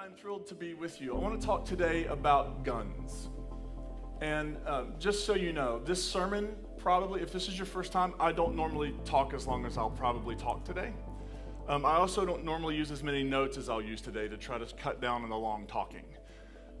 I'm thrilled to be with you. I want to talk today about guns. And um, just so you know, this sermon, probably, if this is your first time, I don't normally talk as long as I'll probably talk today. Um, I also don't normally use as many notes as I'll use today to try to cut down on the long talking.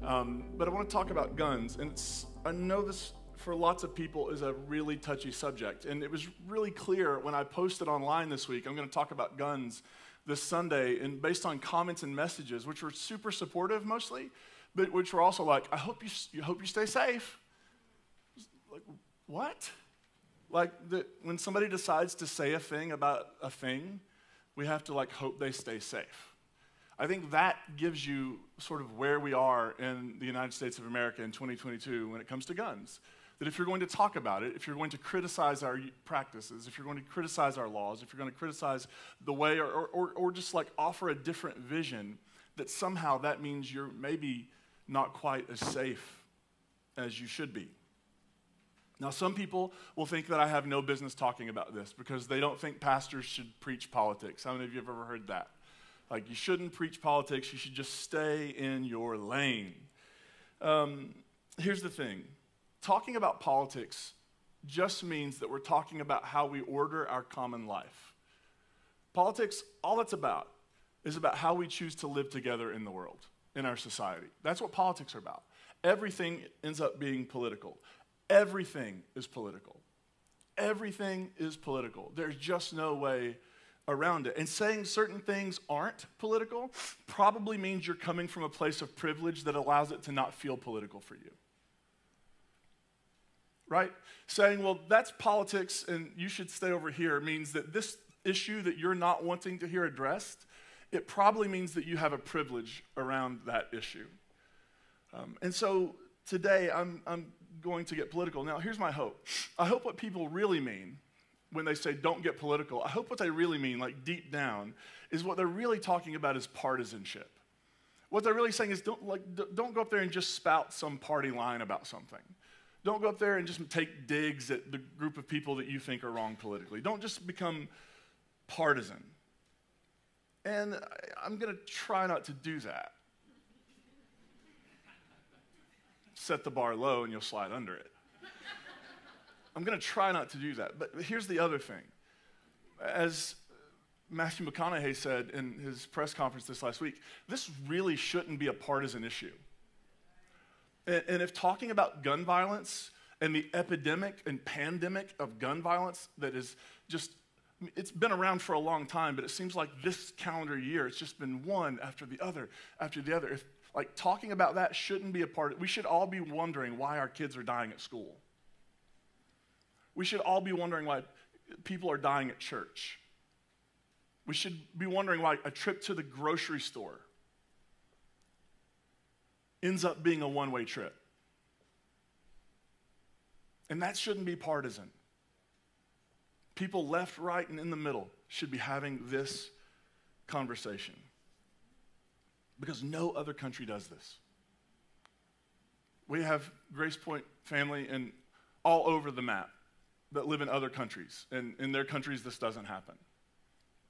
Um, but I want to talk about guns. And I know this for lots of people is a really touchy subject. And it was really clear when I posted online this week, I'm going to talk about guns this Sunday, and based on comments and messages, which were super supportive mostly, but which were also like, I hope you, you hope you stay safe. Like, what? Like that when somebody decides to say a thing about a thing, we have to like hope they stay safe. I think that gives you sort of where we are in the United States of America in 2022 when it comes to guns that if you're going to talk about it, if you're going to criticize our practices, if you're going to criticize our laws, if you're going to criticize the way, or, or, or just like offer a different vision, that somehow that means you're maybe not quite as safe as you should be. Now, some people will think that I have no business talking about this because they don't think pastors should preach politics. How many of you have ever heard that? Like, you shouldn't preach politics, you should just stay in your lane. Um, here's the thing talking about politics just means that we're talking about how we order our common life. Politics, all it's about is about how we choose to live together in the world, in our society. That's what politics are about. Everything ends up being political. Everything is political. Everything is political. There's just no way around it. And saying certain things aren't political probably means you're coming from a place of privilege that allows it to not feel political for you right? Saying, well, that's politics and you should stay over here means that this issue that you're not wanting to hear addressed, it probably means that you have a privilege around that issue. Um, and so today I'm, I'm going to get political. Now, here's my hope I hope what people really mean when they say don't get political, I hope what they really mean, like deep down, is what they're really talking about is partisanship. What they're really saying is don't, like, don't go up there and just spout some party line about something. Don't go up there and just take digs at the group of people that you think are wrong politically. Don't just become partisan. And I'm going to try not to do that. Set the bar low and you'll slide under it. I'm going to try not to do that. But here's the other thing. As Matthew McConaughey said in his press conference this last week, this really shouldn't be a partisan issue. And, and if talking about gun violence and the epidemic and pandemic of gun violence that is just it's been around for a long time, but it seems like this calendar year, it's just been one after the other after the other. If, like talking about that shouldn't be a part of, we should all be wondering why our kids are dying at school. We should all be wondering why people are dying at church. We should be wondering why a trip to the grocery store ends up being a one way trip. And that shouldn't be partisan. People left, right, and in the middle should be having this conversation. Because no other country does this. We have Grace Point family and all over the map that live in other countries. And in their countries, this doesn't happen.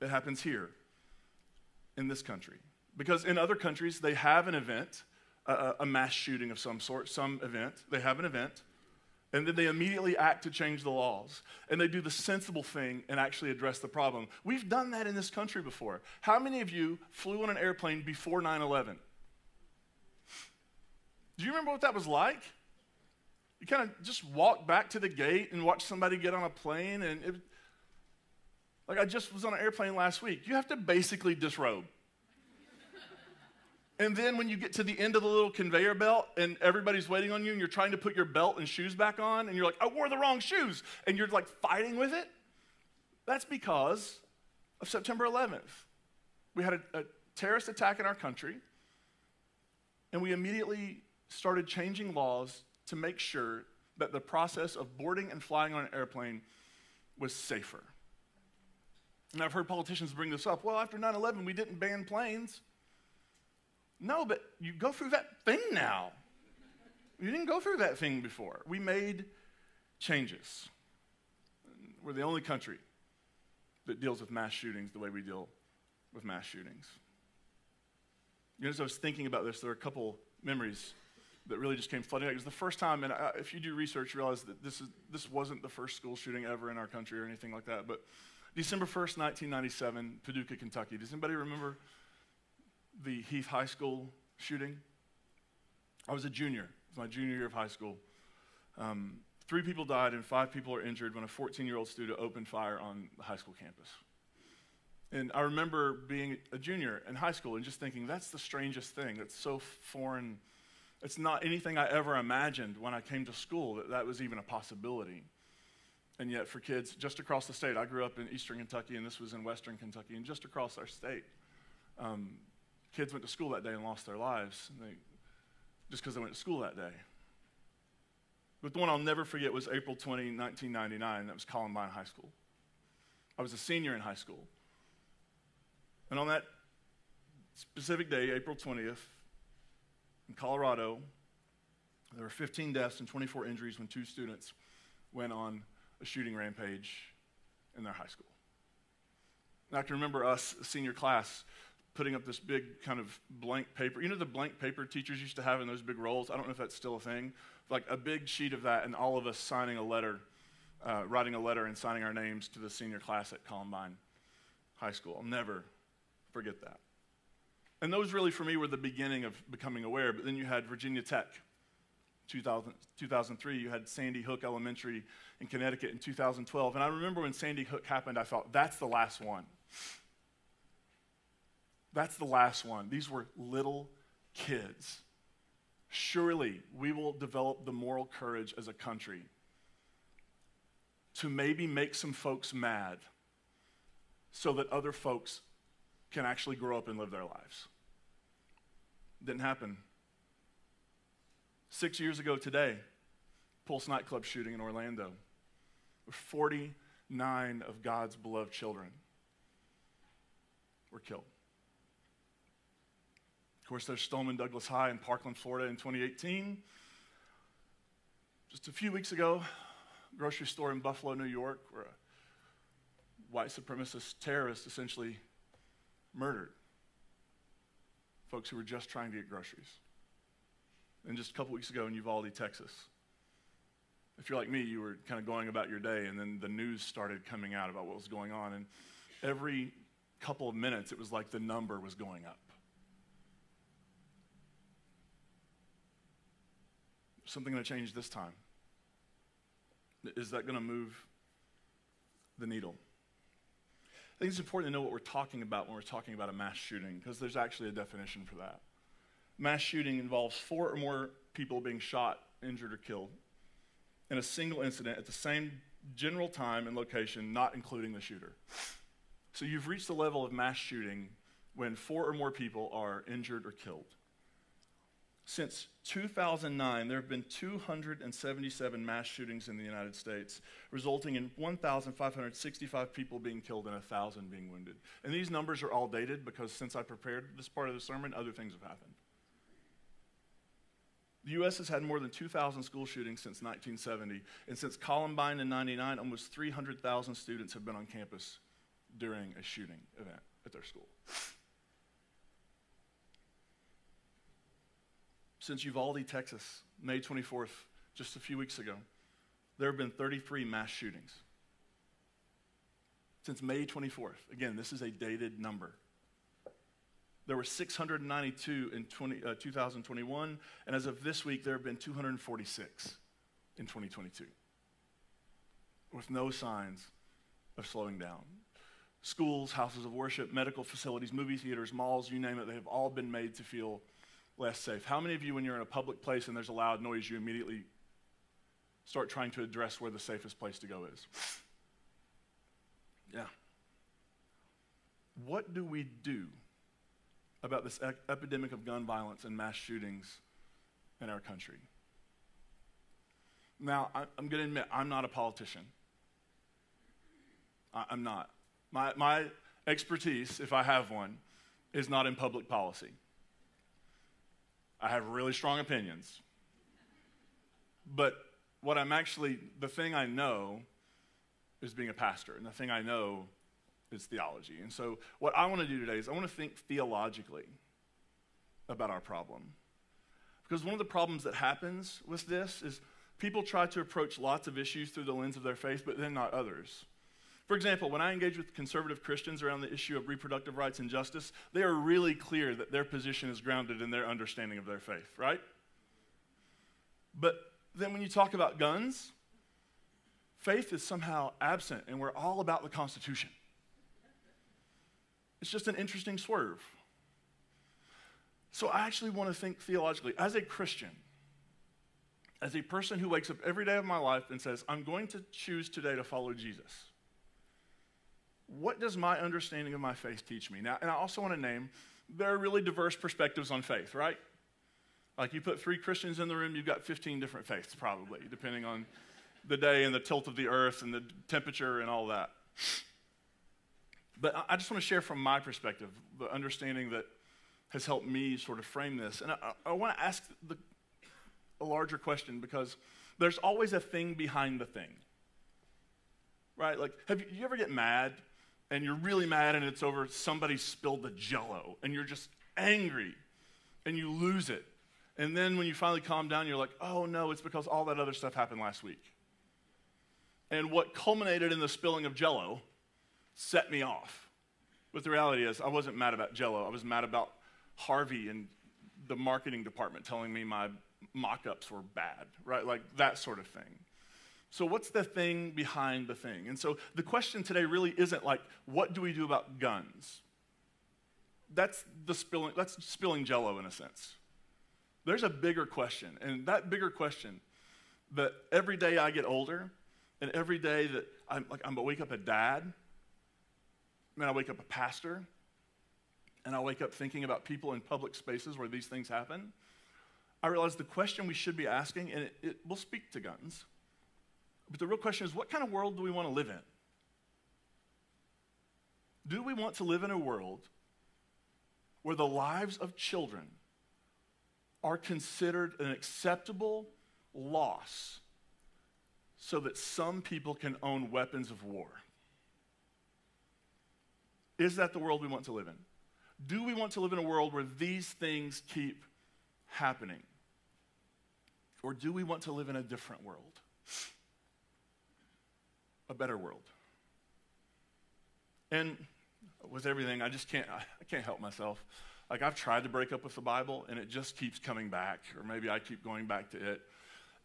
It happens here, in this country. Because in other countries, they have an event a, a mass shooting of some sort, some event. They have an event. And then they immediately act to change the laws. And they do the sensible thing and actually address the problem. We've done that in this country before. How many of you flew on an airplane before 9 11? Do you remember what that was like? You kind of just walk back to the gate and watch somebody get on a plane. And it, like I just was on an airplane last week. You have to basically disrobe. And then when you get to the end of the little conveyor belt and everybody's waiting on you and you're trying to put your belt and shoes back on and you're like, I wore the wrong shoes, and you're like fighting with it, that's because of September 11th. We had a, a terrorist attack in our country, and we immediately started changing laws to make sure that the process of boarding and flying on an airplane was safer. And I've heard politicians bring this up. Well, after 9 11, we didn't ban planes. No, but you go through that thing now. You didn't go through that thing before. We made changes. We're the only country that deals with mass shootings the way we deal with mass shootings. You know, as I was thinking about this, there are a couple memories that really just came flooding. It was the first time, and I, if you do research, you realize that this, is, this wasn't the first school shooting ever in our country or anything like that. But December 1st, 1997, Paducah, Kentucky. Does anybody remember the Heath High School shooting? I was a junior. It was my junior year of high school. Um, three people died and five people are injured when a 14 year old student opened fire on the high school campus. And I remember being a junior in high school and just thinking, that's the strangest thing. It's so foreign. It's not anything I ever imagined when I came to school that that was even a possibility. And yet, for kids just across the state, I grew up in eastern Kentucky and this was in western Kentucky, and just across our state, um, kids went to school that day and lost their lives they, just because they went to school that day. But the one I'll never forget was April 20, 1999. That was Columbine High School. I was a senior in high school. And on that specific day, April 20th, in Colorado, there were 15 deaths and 24 injuries when two students went on a shooting rampage in their high school. And I can remember us, senior class, putting up this big kind of blank paper. You know the blank paper teachers used to have in those big rolls? I don't know if that's still a thing. Like a big sheet of that, and all of us signing a letter, uh, writing a letter and signing our names to the senior class at Columbine High School. I'll never forget that. And those really, for me, were the beginning of becoming aware. But then you had Virginia Tech, 2000, 2003. You had Sandy Hook Elementary in Connecticut in 2012. And I remember when Sandy Hook happened, I thought, that's the last one. That's the last one. These were little kids. Surely we will develop the moral courage as a country to maybe make some folks mad so that other folks can actually grow up and live their lives. Didn't happen. Six years ago today, Pulse nightclub shooting in Orlando. 49 of God's beloved children were killed. Of course, there's Stoneman Douglas High in Parkland, Florida in 2018. Just a few weeks ago, grocery store in Buffalo, New York, where a white supremacist terrorist essentially murdered folks who were just trying to get groceries. And just a couple weeks ago in Uvalde, Texas. If you're like me, you were kind of going about your day, and then the news started coming out about what was going on. And every couple of minutes, it was like the number was going up. Something going to change this time. Is that going to move the needle? I think it's important to know what we're talking about when we're talking about a mass shooting, because there's actually a definition for that. Mass shooting involves four or more people being shot, injured, or killed in a single incident at the same general time and location, not including the shooter. So you've reached the level of mass shooting when four or more people are injured or killed. Since 2009, there have been 277 mass shootings in the United States, resulting in 1,565 people being killed and 1,000 being wounded. And these numbers are all dated because since I prepared this part of the sermon, other things have happened. The U.S. has had more than 2,000 school shootings since 1970, and since Columbine in 99, almost 300,000 students have been on campus during a shooting event at their school. Since Uvalde, Texas, May 24th, just a few weeks ago, there have been 33 mass shootings. Since May 24th, again, this is a dated number. There were 692 in 20, uh, 2021, and as of this week, there have been 246 in 2022, with no signs of slowing down. Schools, houses of worship, medical facilities, movie theaters, malls, you name it, they have all been made to feel less safe? How many of you, when you're in a public place and there's a loud noise, you immediately start trying to address where the safest place to go is? Yeah. What do we do about this e- epidemic of gun violence and mass shootings in our country? Now, I, am going to admit, I'm not a politician. I, I'm not. My, my expertise, if I have one, is not in public policy. I have really strong opinions. But what I'm actually, the thing I know is being a pastor, and the thing I know is theology. And so, what I want to do today is I want to think theologically about our problem. Because one of the problems that happens with this is people try to approach lots of issues through the lens of their faith, but then not others. For example, when I engage with conservative Christians around the issue of reproductive rights and justice, they are really clear that their position is grounded in their understanding of their faith, right? But then when you talk about guns, faith is somehow absent, and we're all about the Constitution. It's just an interesting swerve. So I actually want to think theologically. As a Christian, as a person who wakes up every day of my life and says, I'm going to choose today to follow Jesus, what does my understanding of my faith teach me? Now, and I also want to name there are really diverse perspectives on faith, right? Like you put three Christians in the room, you've got 15 different faiths, probably, depending on the day and the tilt of the earth and the temperature and all that. But I just want to share from my perspective the understanding that has helped me sort of frame this. And I, I want to ask the, a larger question because there's always a thing behind the thing. Right? Like, have you, you ever get mad and you're really mad and it's over somebody spilled the jello and you're just angry and you lose it. And then when you finally calm down, you're like, oh no, it's because all that other stuff happened last week. And what culminated in the spilling of jello set me off. But the reality is, I wasn't mad about jello. I was mad about Harvey and the marketing department telling me my mock ups were bad, right? Like that sort of thing. So, what's the thing behind the thing? And so, the question today really isn't like, what do we do about guns? That's the spilling, that's spilling jello in a sense. There's a bigger question, and that bigger question that every day I get older, and every day that I'm like, I'm gonna wake up a dad, and I wake up a pastor, and I wake up thinking about people in public spaces where these things happen. I realize the question we should be asking, and it, it will speak to guns but the real question is what kind of world do we want to live in? Do we want to live in a world where the lives of children are considered an acceptable loss so that some people can own weapons of war? Is that the world we want to live in? Do we want to live in a world where these things keep happening? Or do we want to live in a different world? A better world. And with everything, I just can't, I can't help myself. Like I've tried to break up with the Bible and it just keeps coming back, or maybe I keep going back to it.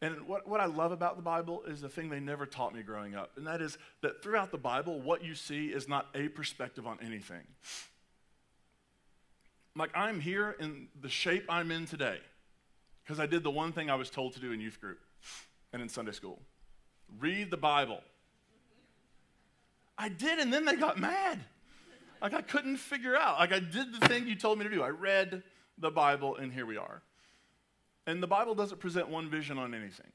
And what, what I love about the Bible is the thing they never taught me growing up, and that is that throughout the Bible, what you see is not a perspective on anything. Like I'm here in the shape I'm in today because I did the one thing I was told to do in youth group and in Sunday school read the Bible. I did, and then they got mad. Like I couldn't figure out. Like I did the thing you told me to do. I read the Bible, and here we are. And the Bible doesn't present one vision on anything.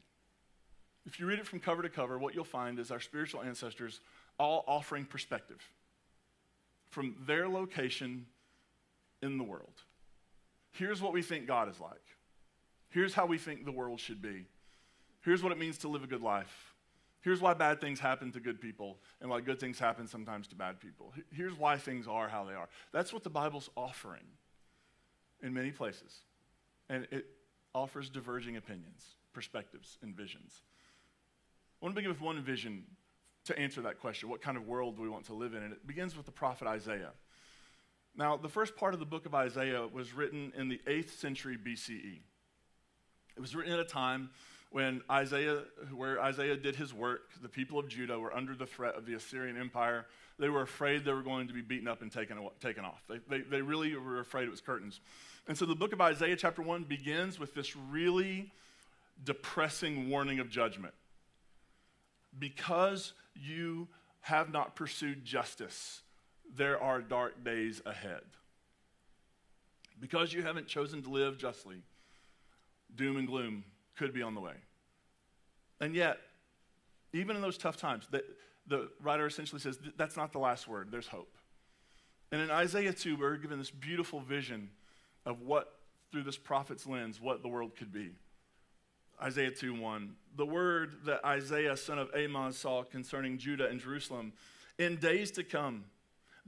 If you read it from cover to cover, what you'll find is our spiritual ancestors all offering perspective from their location in the world. Here's what we think God is like. Here's how we think the world should be. Here's what it means to live a good life. Here's why bad things happen to good people and why good things happen sometimes to bad people. Here's why things are how they are. That's what the Bible's offering in many places. And it offers diverging opinions, perspectives, and visions. I want to begin with one vision to answer that question what kind of world do we want to live in? And it begins with the prophet Isaiah. Now, the first part of the book of Isaiah was written in the 8th century BCE. It was written at a time when Isaiah, where Isaiah did his work, the people of Judah were under the threat of the Assyrian Empire. They were afraid they were going to be beaten up and taken, taken off. They, they, they really were afraid it was curtains. And so the book of Isaiah, chapter 1, begins with this really depressing warning of judgment. Because you have not pursued justice, there are dark days ahead. Because you haven't chosen to live justly, doom and gloom could be on the way. And yet, even in those tough times, the, the writer essentially says that's not the last word, there's hope. And in Isaiah 2, we're given this beautiful vision of what, through this prophet's lens, what the world could be. Isaiah 2 1. The word that Isaiah, son of Amoz, saw concerning Judah and Jerusalem in days to come,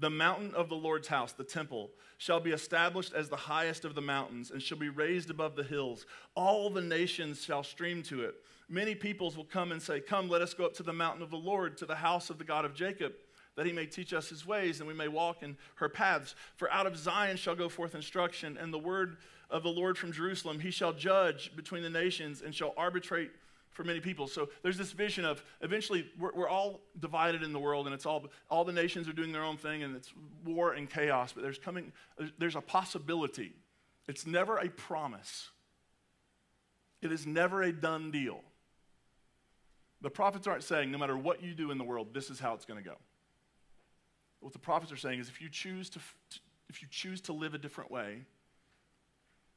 The mountain of the Lord's house, the temple, shall be established as the highest of the mountains and shall be raised above the hills. All the nations shall stream to it. Many peoples will come and say, Come, let us go up to the mountain of the Lord, to the house of the God of Jacob, that he may teach us his ways and we may walk in her paths. For out of Zion shall go forth instruction, and the word of the Lord from Jerusalem. He shall judge between the nations and shall arbitrate for many people. So there's this vision of eventually we're, we're, all divided in the world and it's all, all the nations are doing their own thing and it's war and chaos, but there's coming, there's a possibility. It's never a promise. It is never a done deal. The prophets aren't saying no matter what you do in the world, this is how it's going to go. What the prophets are saying is if you choose to, if you choose to live a different way,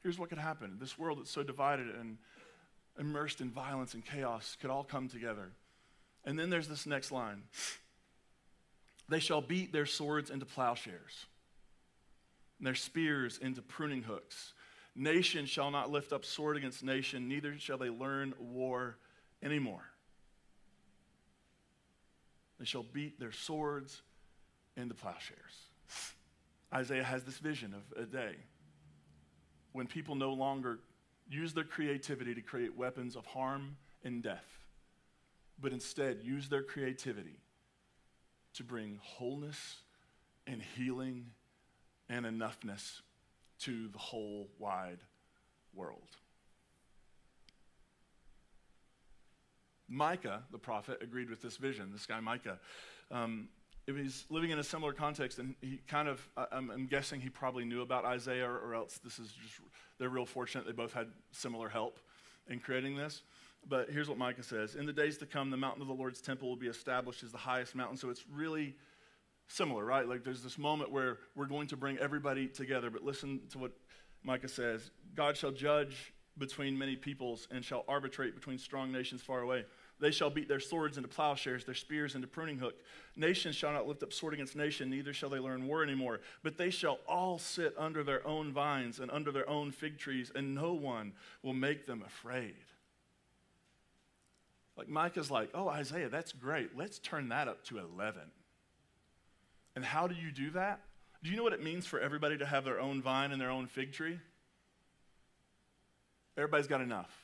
here's what could happen. This world that's so divided and immersed in violence and chaos could all come together. And then there's this next line They shall beat their swords into plowshares, and their spears into pruning hooks. Nation shall not lift up sword against nation, neither shall they learn war anymore. They shall beat their swords into plowshares. Isaiah has this vision of a day when people no longer use their creativity to create weapons of harm and death, but instead use their creativity to bring wholeness and healing and enoughness to the whole wide world. Micah, the prophet, agreed with this vision. This guy, Micah, um, he's living in a similar context, and he kind of, I'm, guessing he probably knew about Isaiah, or, else this is just, they're real fortunate. They both had similar help in creating this. But here's what Micah says In the days to come, the mountain of the Lord's temple will be established as the highest mountain. So it's really similar, right? Like there's this moment where we're going to bring everybody together. But listen to what Micah says God shall judge between many peoples and shall arbitrate between strong nations far away. They shall beat their swords into plowshares, their spears into pruning hook. Nations shall not lift up sword against nation, neither shall they learn war anymore. But they shall all sit under their own vines and under their own fig trees, and no one will make them afraid. Like Micah's like, oh, Isaiah, that's great. Let's turn that up to 11. And how do you do that? Do you know what it means for everybody to have their own vine and their own fig tree? Everybody's got enough.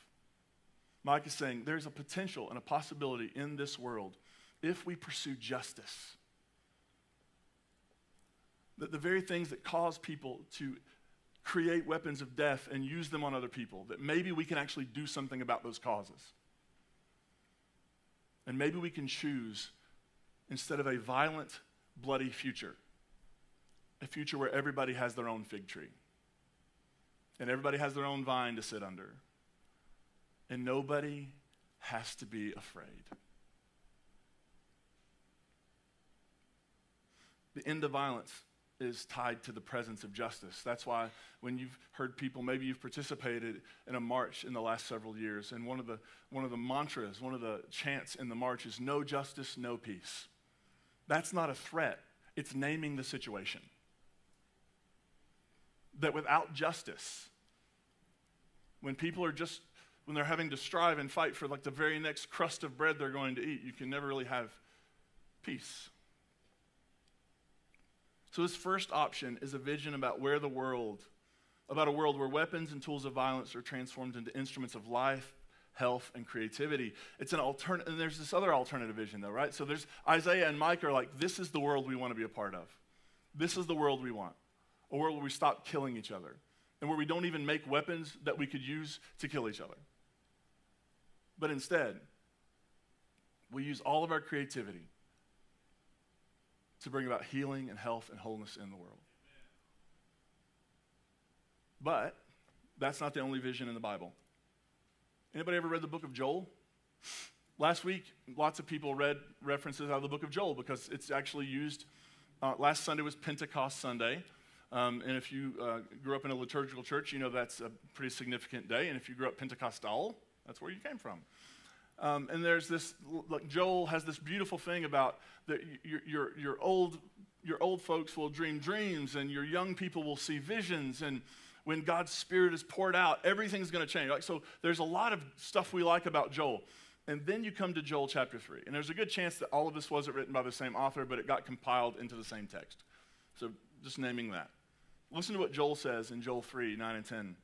Micah is saying there's a potential and a possibility in this world if we pursue justice. That the very things that cause people to create weapons of death and use them on other people, that maybe we can actually do something about those causes. And maybe we can choose, instead of a violent, bloody future, a future where everybody has their own fig tree and everybody has their own vine to sit under and nobody has to be afraid. The end of violence is tied to the presence of justice. That's why when you've heard people, maybe you've participated in a march in the last several years, and one of the, one of the mantras, one of the chants in the march is no justice, no peace. That's not a threat, it's naming the situation. That without justice, when people are just when they're having to strive and fight for like the very next crust of bread they're going to eat, you can never really have peace. So, his first option is a vision about where the world, about a world where weapons and tools of violence are transformed into instruments of life, health, and creativity. It's an alternative, and there's this other alternative vision, though, right? So, there's Isaiah and Micah are like, this is the world we want to be a part of. This is the world we want. A world where we stop killing each other and where we don't even make weapons that we could use to kill each other. But instead, we use all of our creativity to bring about healing and health and wholeness in the world. But that's not the only vision in the Bible. Anybody ever read the book of Joel? Last week, lots of people read references out of the book of Joel because it's actually used. Uh, last Sunday was Pentecost Sunday. Um, and if you uh, grew up in a liturgical church, you know that's a pretty significant day. And if you grew up Pentecostal, that's where you came from. Um, and there's this, like Joel has this beautiful thing about that your, your, your, old, your old folks will dream dreams and your young people will see visions. And when God's Spirit is poured out, everything's going to change. Like, so there's a lot of stuff we like about Joel. And then you come to Joel chapter 3. And there's a good chance that all of this wasn't written by the same author, but it got compiled into the same text. So just naming that. Listen to what Joel says in Joel 3 9 and 10.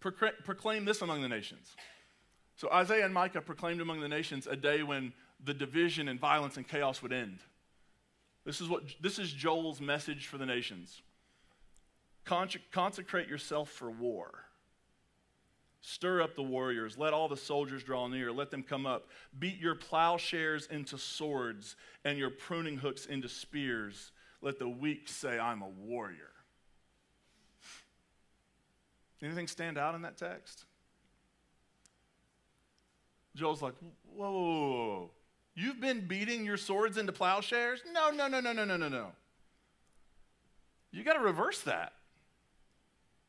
Proclaim this among the nations. So Isaiah and Micah proclaimed among the nations a day when the division and violence and chaos would end. This is, what, this is Joel's message for the nations. Consecrate yourself for war. Stir up the warriors. Let all the soldiers draw near. Let them come up. Beat your plowshares into swords and your pruning hooks into spears. Let the weak say, I'm a warrior. Anything stand out in that text? Joel's like, whoa, whoa, whoa, You've been beating your swords into plowshares? No, no, no, no, no, no, no, no. You got to reverse that.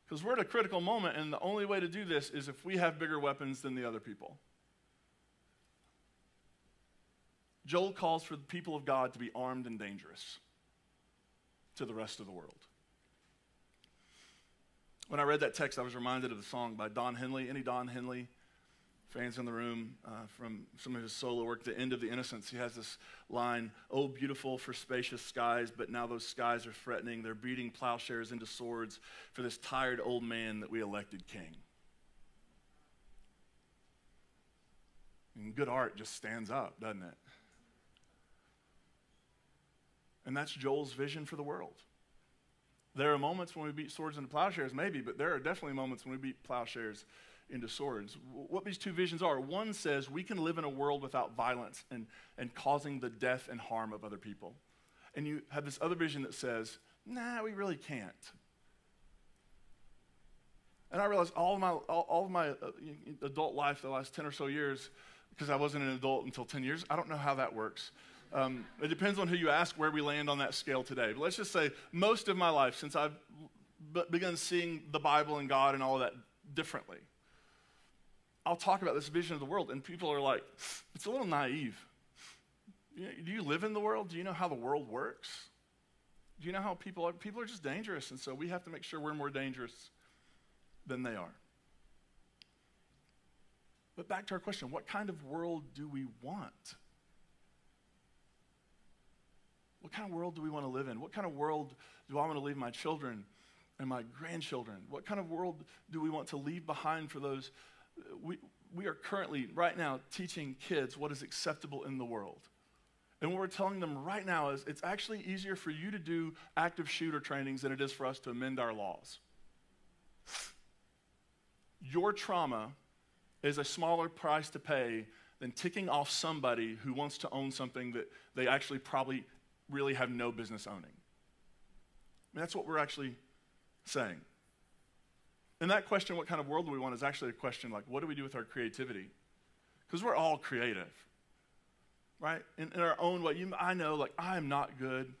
Because we're at a critical moment, and the only way to do this is if we have bigger weapons than the other people. Joel calls for the people of God to be armed and dangerous to the rest of the world. When I read that text, I was reminded of the song by Don Henley. Any Don Henley fans in the room uh, from some of his solo work, The End of the Innocence, he has this line Oh, beautiful for spacious skies, but now those skies are threatening. They're beating plowshares into swords for this tired old man that we elected king. And good art just stands up, doesn't it? And that's Joel's vision for the world. There are moments when we beat swords into plowshares, maybe, but there are definitely moments when we beat plowshares into swords. What these two visions are one says we can live in a world without violence and, and causing the death and harm of other people. And you have this other vision that says, nah, we really can't. And I realized all of my, all, all of my uh, adult life, the last 10 or so years, because I wasn't an adult until 10 years, I don't know how that works. Um, it depends on who you ask where we land on that scale today. But let's just say most of my life, since I've begun seeing the Bible and God and all of that differently, I'll talk about this vision of the world, and people are like, it's a little naive. do you live in the world? Do you know how the world works? Do you know how people are? People are just dangerous, and so we have to make sure we're more dangerous than they are. But back to our question what kind of world do we want? What kind of world do we want to live in? What kind of world do I want to leave my children and my grandchildren? What kind of world do we want to leave behind for those? We, we are currently, right now, teaching kids what is acceptable in the world. And what we're telling them right now is it's actually easier for you to do active shooter trainings than it is for us to amend our laws. Your trauma is a smaller price to pay than ticking off somebody who wants to own something that they actually probably really have no business owning. I mean, that's what we're actually saying. And that question, what kind of world do we want, is actually a question like, what do we do with our creativity? Because we're all creative, right? In, in our own way. You, I know, like, I am not good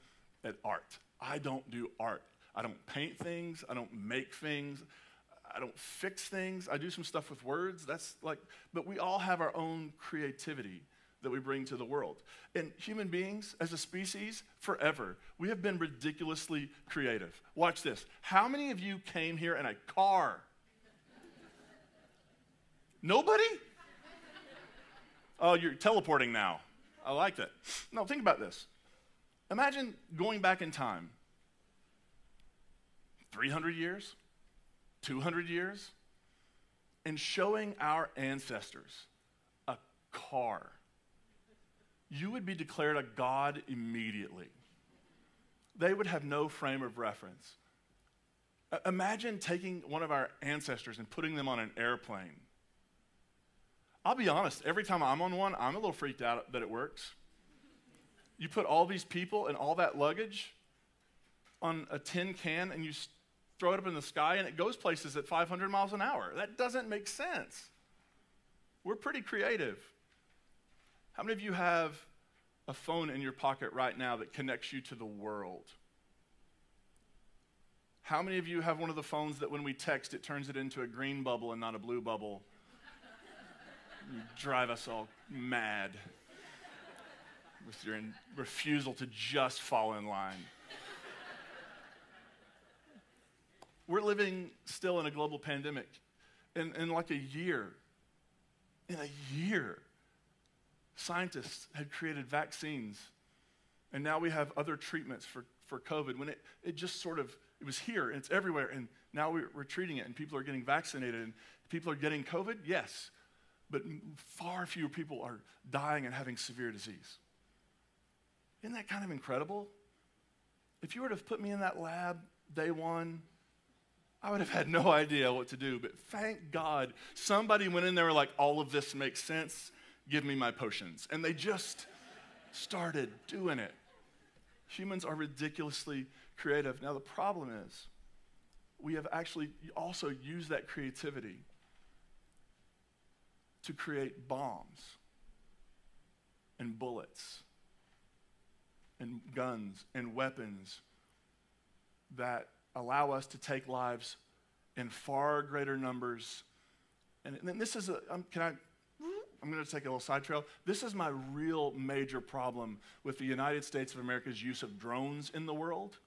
at art. I don't do art. I don't paint things. I don't make things. I don't fix things. I do some stuff with words. That's like, but we all have our own creativity that we bring to the world. And human beings, as a species, forever, we have been ridiculously creative. Watch this. How many of you came here in a car? Nobody? Oh, you're teleporting now. I like that. No, think about this. Imagine going back in time 300 years, 200 years, and showing our ancestors a car you would be declared a God immediately. They would have no frame of reference. Imagine taking one of our ancestors and putting them on an airplane. I'll be honest, every time I'm on one, I'm a little freaked out that it works. You put all these people and all that luggage on a tin can and you throw it up in the sky and it goes places at 500 miles an hour. That doesn't make sense. We're pretty creative. How many of you have a phone in your pocket right now that connects you to the world? How many of you have one of the phones that when we text, it turns it into a green bubble and not a blue bubble? you drive us all mad with your refusal to just fall in line. We're living still in a global pandemic. In, in like a year, in a year, scientists had created vaccines And now we have other treatments for, for COVID when it, it just sort of, it was here and it's everywhere. And now we're, treating it and people are getting vaccinated and people are getting COVID, yes. But far fewer people are dying and having severe disease. Isn't that kind of incredible? If you were to put me in that lab day one, I would have had no idea what to do. But thank God somebody went in there like, all of this makes sense. Give me my potions. And they just started doing it. Humans are ridiculously creative. Now, the problem is, we have actually also used that creativity to create bombs and bullets and guns and weapons that allow us to take lives in far greater numbers. And, and this is a, um, can I, I'm going to take a little side trail. This is my real major problem with the United States of America's use of drones in the world.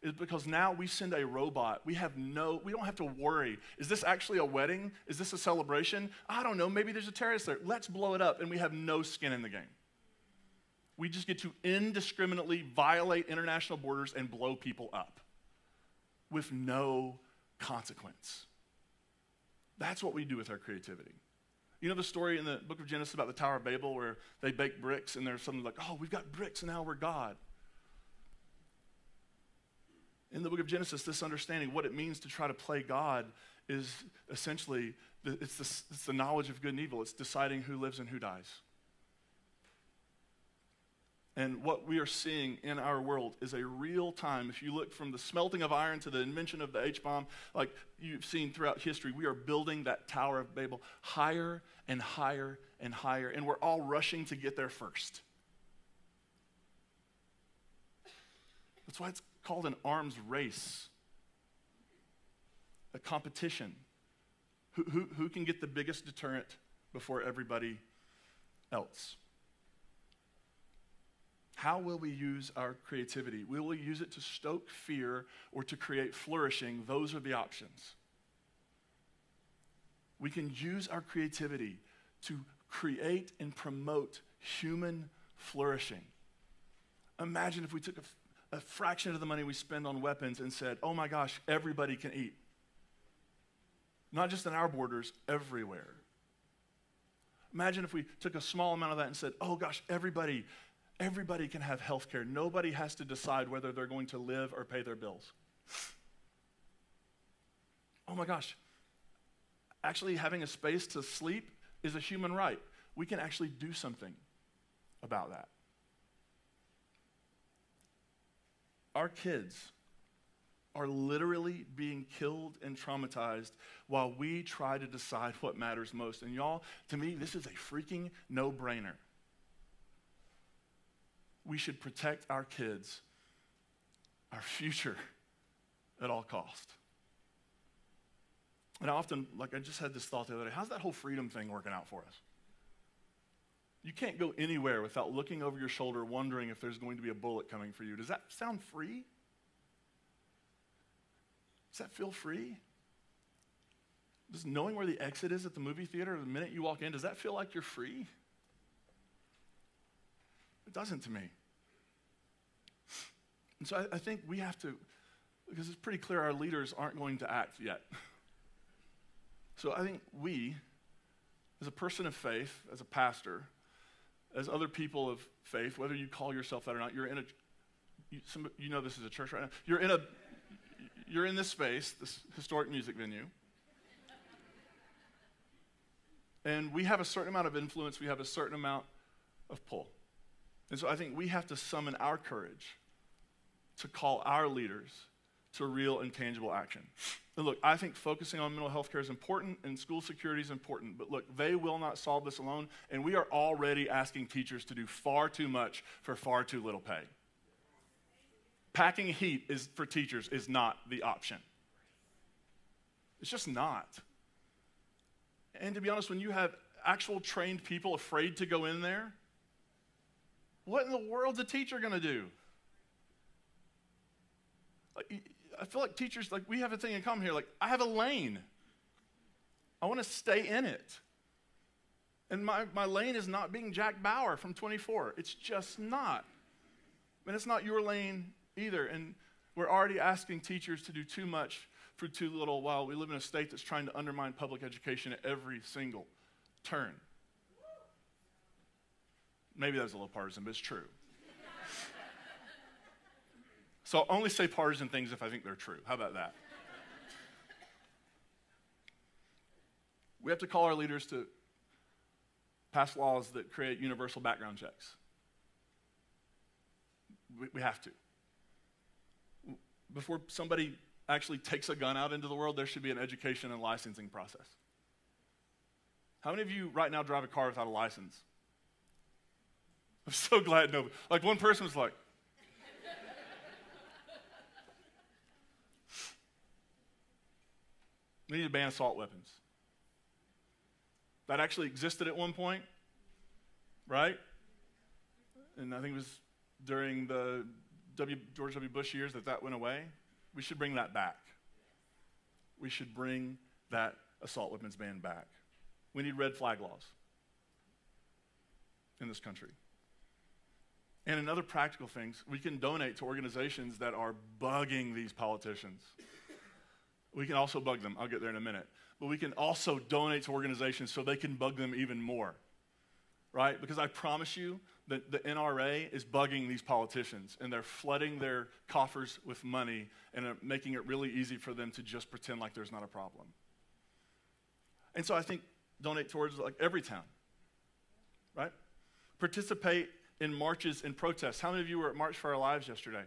Is because now we send a robot. We have no, we don't have to worry. Is this actually a wedding? Is this a celebration? I don't know. Maybe there's a terrorist there. Let's blow it up. And we have no skin in the game. We just get to indiscriminately violate international borders and blow people up with no consequence. That's what we do with our creativity. You know the story in the book of Genesis about the Tower of Babel where they bake bricks and there's something like, oh, we've got bricks and now we're God. In the book of Genesis, this understanding, what it means to try to play God, is essentially the, it's, the, it's the knowledge of good and evil. It's deciding who lives and who dies. And what we are seeing in our world is a real time. If you look from the smelting of iron to the invention of the H bomb, like you've seen throughout history, we are building that Tower of Babel higher and higher and higher, and we're all rushing to get there first. That's why it's called an arms race, a competition. Who, who, who can get the biggest deterrent before everybody else? How will we use our creativity? We will we use it to stoke fear or to create flourishing? Those are the options. We can use our creativity to create and promote human flourishing. Imagine if we took a, a, fraction of the money we spend on weapons and said, oh my gosh, everybody can eat. Not just in our borders, everywhere. Imagine if we took a small amount of that and said, oh gosh, everybody Everybody can have health care. Nobody has to decide whether they're going to live or pay their bills. Oh my gosh. Actually, having a space to sleep is a human right. We can actually do something about that. Our kids are literally being killed and traumatized while we try to decide what matters most. And y'all, to me, this is a freaking no brainer we should protect our kids, our future, at all cost. And I often, like, I just had this thought the other day how's that whole freedom thing working out for us? You can't go anywhere without looking over your shoulder, wondering if there's going to be a bullet coming for you. Does that sound free? Does that feel free? Does knowing where the exit is at the movie theater the minute you walk in, does that feel like you're free? It doesn't to me. And so I, I think we have to, because it's pretty clear our leaders aren't going to act yet. So I think we, as a person of faith, as a pastor, as other people of faith, whether you call yourself that or not, you're in a, you, some, you know this is a church right now. You're in a, you're in this space, this historic music venue. And we have a certain amount of influence, we have a certain amount of pull. And so I think we have to summon our courage to call our leaders to real and tangible action. And look, I think focusing on mental health care is important and school security is important, but look, they will not solve this alone, and we are already asking teachers to do far too much for far too little pay. Packing heat is for teachers is not the option. It's just not. And to be honest, when you have actual trained people afraid to go in there, what in the world world's a teacher going to do? I feel like teachers, like we have a thing in common here. Like, I have a lane. I want to stay in it. And my, my lane is not being Jack Bauer from 24. It's just not. And it's not your lane either. And we're already asking teachers to do too much for too little while we live in a state that's trying to undermine public education at every single turn. Maybe that's a little partisan, but it's true. So I'll only say partisan things if I think they're true. How about that? we have to call our leaders to pass laws that create universal background checks. We, we have to. Before somebody actually takes a gun out into the world, there should be an education and licensing process. How many of you right now drive a car without a license? I'm so glad nobody. Like one person was like, we need to ban assault weapons. That actually existed at one point, right? And I think it was during the w, George W. Bush years that that went away. We should bring that back. We should bring that assault weapons ban back. We need red flag laws in this country. And in other practical things, we can donate to organizations that are bugging these politicians. We can also bug them. I'll get there in a minute. But we can also donate to organizations so they can bug them even more. Right? Because I promise you that the NRA is bugging these politicians and they're flooding their coffers with money and making it really easy for them to just pretend like there's not a problem. And so I think donate towards like Everytown, Right? Participate in marches and protests. How many of you were at March for Our Lives yesterday?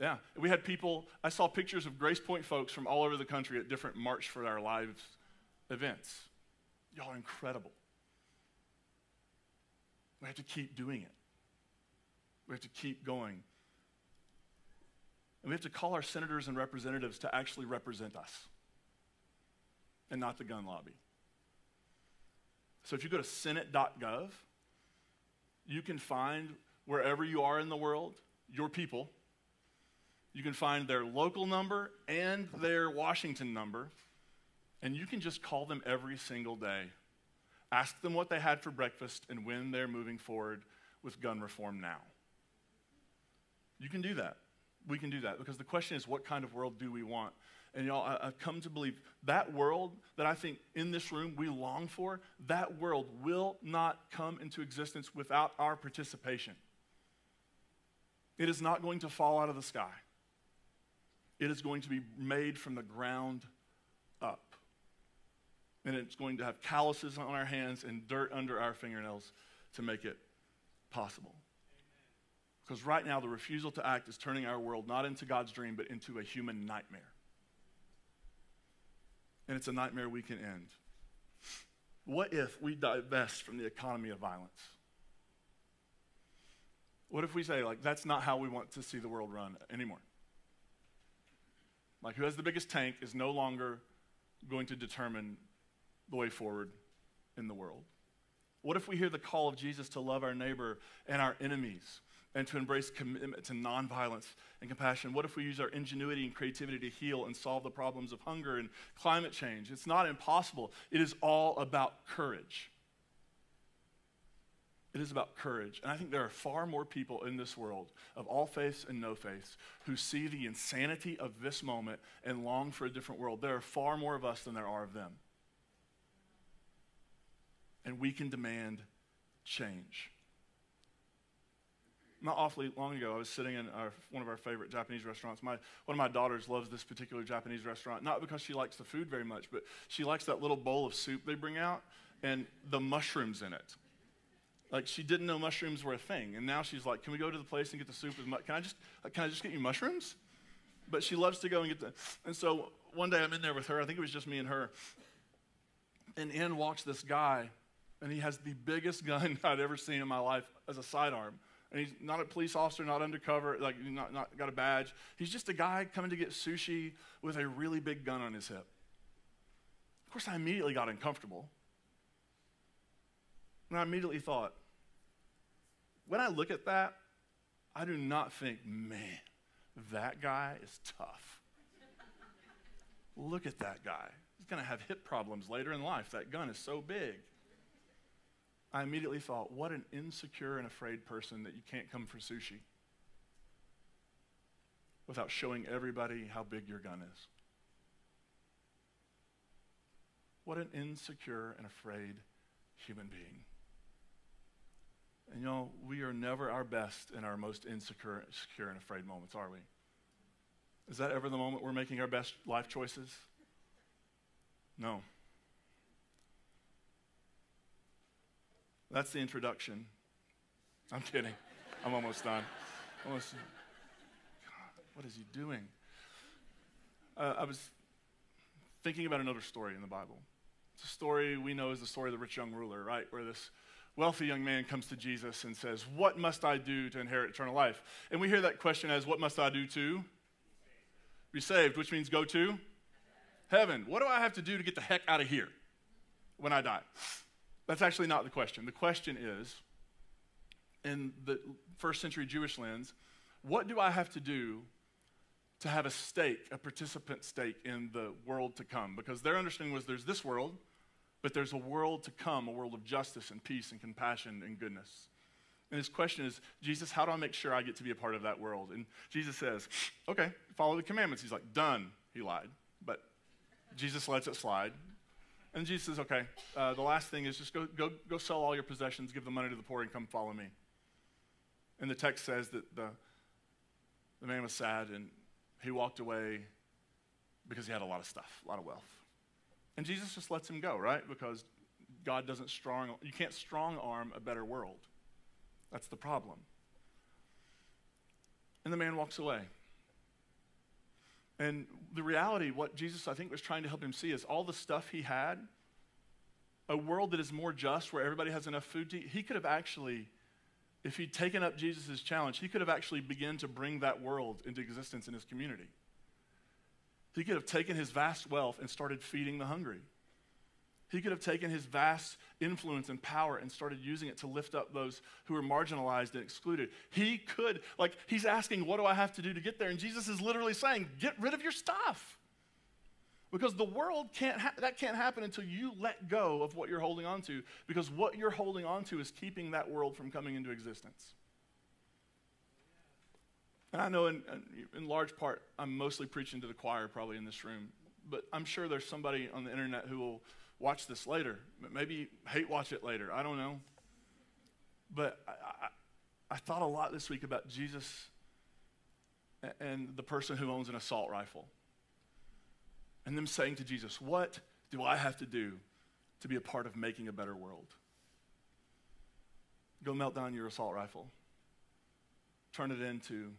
Yeah, we had people, I saw pictures of GracePointe folks from all over the country at different March for Our Lives events. Y'all are incredible. We have to keep doing it. We have to keep going. And we have to call our senators and representatives to actually represent us and not the gun lobby. So if you go to senate.gov, you can find wherever you are in the world your people you can find their local number and their Washington number, and you can just call them every single day. Ask them what they had for breakfast and when they're moving forward with gun reform now. You can do that. We can do that because the question is what kind of world do we want? And y'all, I, have come to believe that world that I think in this room we long for, that world will not come into existence without our participation. It is not going to fall out of the sky. It is going to be made from the ground up. And it's going to have calluses on our hands and dirt under our fingernails to make it possible. Because right now, the refusal to act is turning our world not into God's dream, but into a human nightmare. And it's a nightmare we can end. What if we divest from the economy of violence? What if we say, like, that's not how we want to see the world run anymore? Like who has the biggest tank, is no longer going to determine the way forward in the world. What if we hear the call of Jesus to love our neighbor and our enemies and to embrace commitment to nonviolence and compassion? What if we use our ingenuity and creativity to heal and solve the problems of hunger and climate change? It's not impossible, it is all about courage. It is about courage. And I think there are far more people in this world, of all faiths and no faiths, who see the insanity of this moment and long for a different world. There are far more of us than there are of them. And we can demand change. Not awfully long ago, I was sitting in our, one of our favorite Japanese restaurants. My, one of my daughters loves this particular Japanese restaurant, not because she likes the food very much, but she likes that little bowl of soup they bring out and the mushrooms in it. Like she didn't know mushrooms were a thing, and now she's like, "Can we go to the place and get the soup with? Mu- can I just can I just get you mushrooms?" But she loves to go and get the. And so one day I'm in there with her. I think it was just me and her. And in walks this guy, and he has the biggest gun I'd ever seen in my life as a sidearm. And he's not a police officer, not undercover, like not, not got a badge. He's just a guy coming to get sushi with a really big gun on his hip. Of course, I immediately got uncomfortable. And I immediately thought, when I look at that, I do not think, man, that guy is tough. look at that guy. He's going to have hip problems later in life. That gun is so big. I immediately thought, what an insecure and afraid person that you can't come for sushi. without showing everybody how big your gun is. What an insecure and afraid human being. And you know, we are never our best in our most insecure secure and afraid moments, are we? Is that ever the moment we're making our best life choices? No. That's the introduction. I'm kidding. I'm almost done. Almost. God, what is he doing? Uh, I was thinking about another story in the Bible. It's a story we know is the story of the rich young ruler, right? Where this wealthy young man comes to Jesus and says, What must I do to inherit eternal life? And we hear that question as, What must I do to be saved? Which means go to heaven. What do I have to do to get the heck out of here when I die? That's actually not the question. The question is, in the first century Jewish lens, what do I have to do to have a stake, a participant stake in the world to come? Because their understanding was there's this world, but there's a world to come, a world of justice and peace and compassion and goodness. And his question is, Jesus, how do I make sure I get to be a part of that world? And Jesus says, okay, follow the commandments. He's like, done. He lied. But Jesus lets it slide. And Jesus says, okay, uh, the last thing is just go, go, go sell all your possessions, give the money to the poor, and come follow me. And the text says that the, the man was sad and he walked away because he had a lot of stuff, a lot of wealth. And Jesus just lets him go, right? Because God doesn't strong, you can't strong arm a better world. That's the problem. And the man walks away. And the reality, what Jesus, I think, was trying to help him see is all the stuff he had, a world that is more just, where everybody has enough food to eat, he could have actually, if he'd taken up Jesus' challenge, he could have actually begun to bring that world into existence in his community. He could have taken his vast wealth and started feeding the hungry. He could have taken his vast influence and power and started using it to lift up those who are marginalized and excluded. He could, like, he's asking, What do I have to do to get there? And Jesus is literally saying, Get rid of your stuff. Because the world can't, ha- that can't happen until you let go of what you're holding on to, because what you're holding on to is keeping that world from coming into existence. And I know in, in large part, I'm mostly preaching to the choir probably in this room, but I'm sure there's somebody on the internet who will watch this later. Maybe hate watch it later. I don't know. But I, I, I thought a lot this week about Jesus and the person who owns an assault rifle. And them saying to Jesus, What do I have to do to be a part of making a better world? Go melt down your assault rifle, turn it into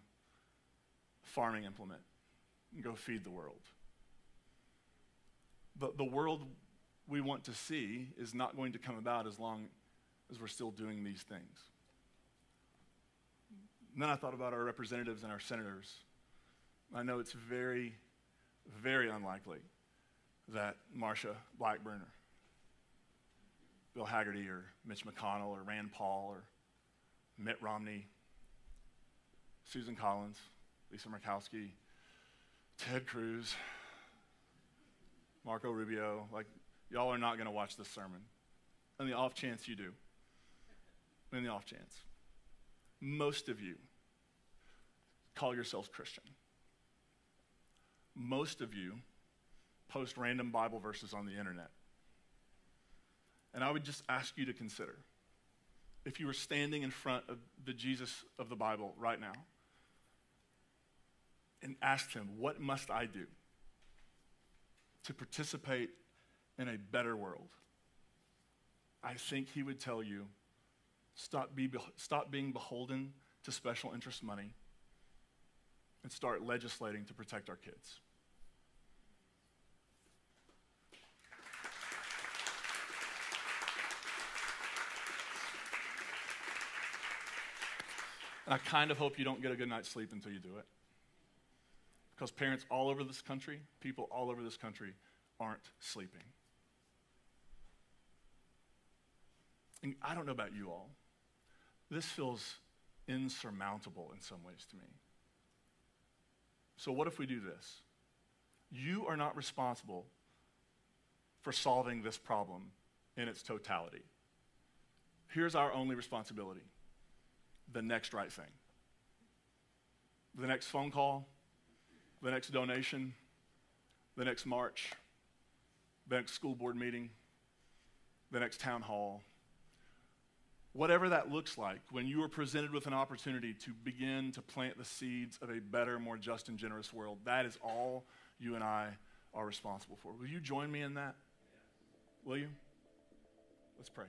farming implement and go feed the world. But the world we want to see is not going to come about as long as we're still doing these things. And then I thought about our representatives and our senators. I know it's very, very unlikely that Marsha Blackburn or Bill Hagerty or Mitch McConnell or Rand Paul or Mitt Romney, Susan Collins, Lisa Murkowski, Ted Cruz, Marco Rubio. Like, y'all are not going to watch this sermon. On the off chance you do. In the off chance. Most of you call yourselves Christian. Most of you post random Bible verses on the internet. And I would just ask you to consider if you were standing in front of the Jesus of the Bible right now, and asked him, What must I do to participate in a better world? I think he would tell you stop, be, stop being beholden to special interest money and start legislating to protect our kids. I kind of hope you don't get a good night's sleep until you do it. Because parents all over this country, people all over this country, aren't sleeping. And I don't know about you all. This feels insurmountable in some ways to me. So, what if we do this? You are not responsible for solving this problem in its totality. Here's our only responsibility the next right thing. The next phone call, the next donation, the next march, the next school board meeting, the next town hall, whatever that looks like, when you are presented with an opportunity to begin to plant the seeds of a better, more just and generous world, that is all you and I are responsible for. Will you join me in that? Will you? Let's pray.